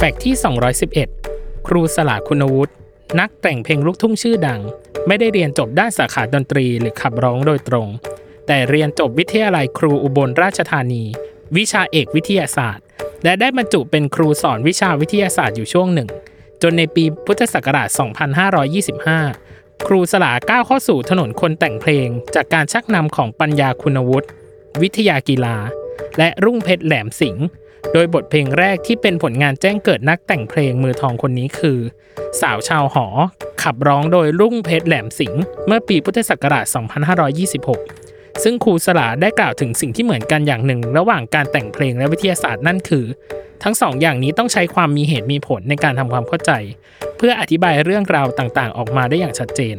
แฟกต์ที่ 211 ครูสลาคุณวุฒินักแต่งเพลงลูกทุ่งชื่อดัง ไม่ได้เรียนจบด้านสาขาดนตรีหรือขับร้องโดยตรง แต่เรียนจบวิทยาลัยครูอุบลราชธานี วิชาเอกวิทยาศาสตร์ และได้บรรจุเป็นครูสอนวิชาวิทยาศาสตร์อยู่ช่วงหนึ่ง จนในปีพุทธศักราช 2525 ครูสลาก้าวเข้าสู่ถนนคนแต่งเพลง จากการชักนำของปัญญาคุณวุฒิวิทยากีฬา และรุ่งเพชรแหลมสิงห์ โดยบทเพลงแรกที่เป็นผลงานแจ้งเกิดนักแต่งเพลงมือทองคนนี้คือ สาวชาวหอ ขับร้องโดยรุ่งเพชรแหลมสิงห์เมื่อปีพุทธศักราช 2526 ซึ่งครูสลาได้กล่าวถึงสิ่งที่เหมือนกันอย่างหนึ่ง ระหว่างการแต่งเพลงและวิทยาศาสตร์นั่นคือ ทั้งสองอย่างนี้ต้องใช้ความมีเหตุมีผลในการทำความเข้าใจ เพื่ออธิบายเรื่องราวต่างๆ ออกมาได้อย่างชัดเจน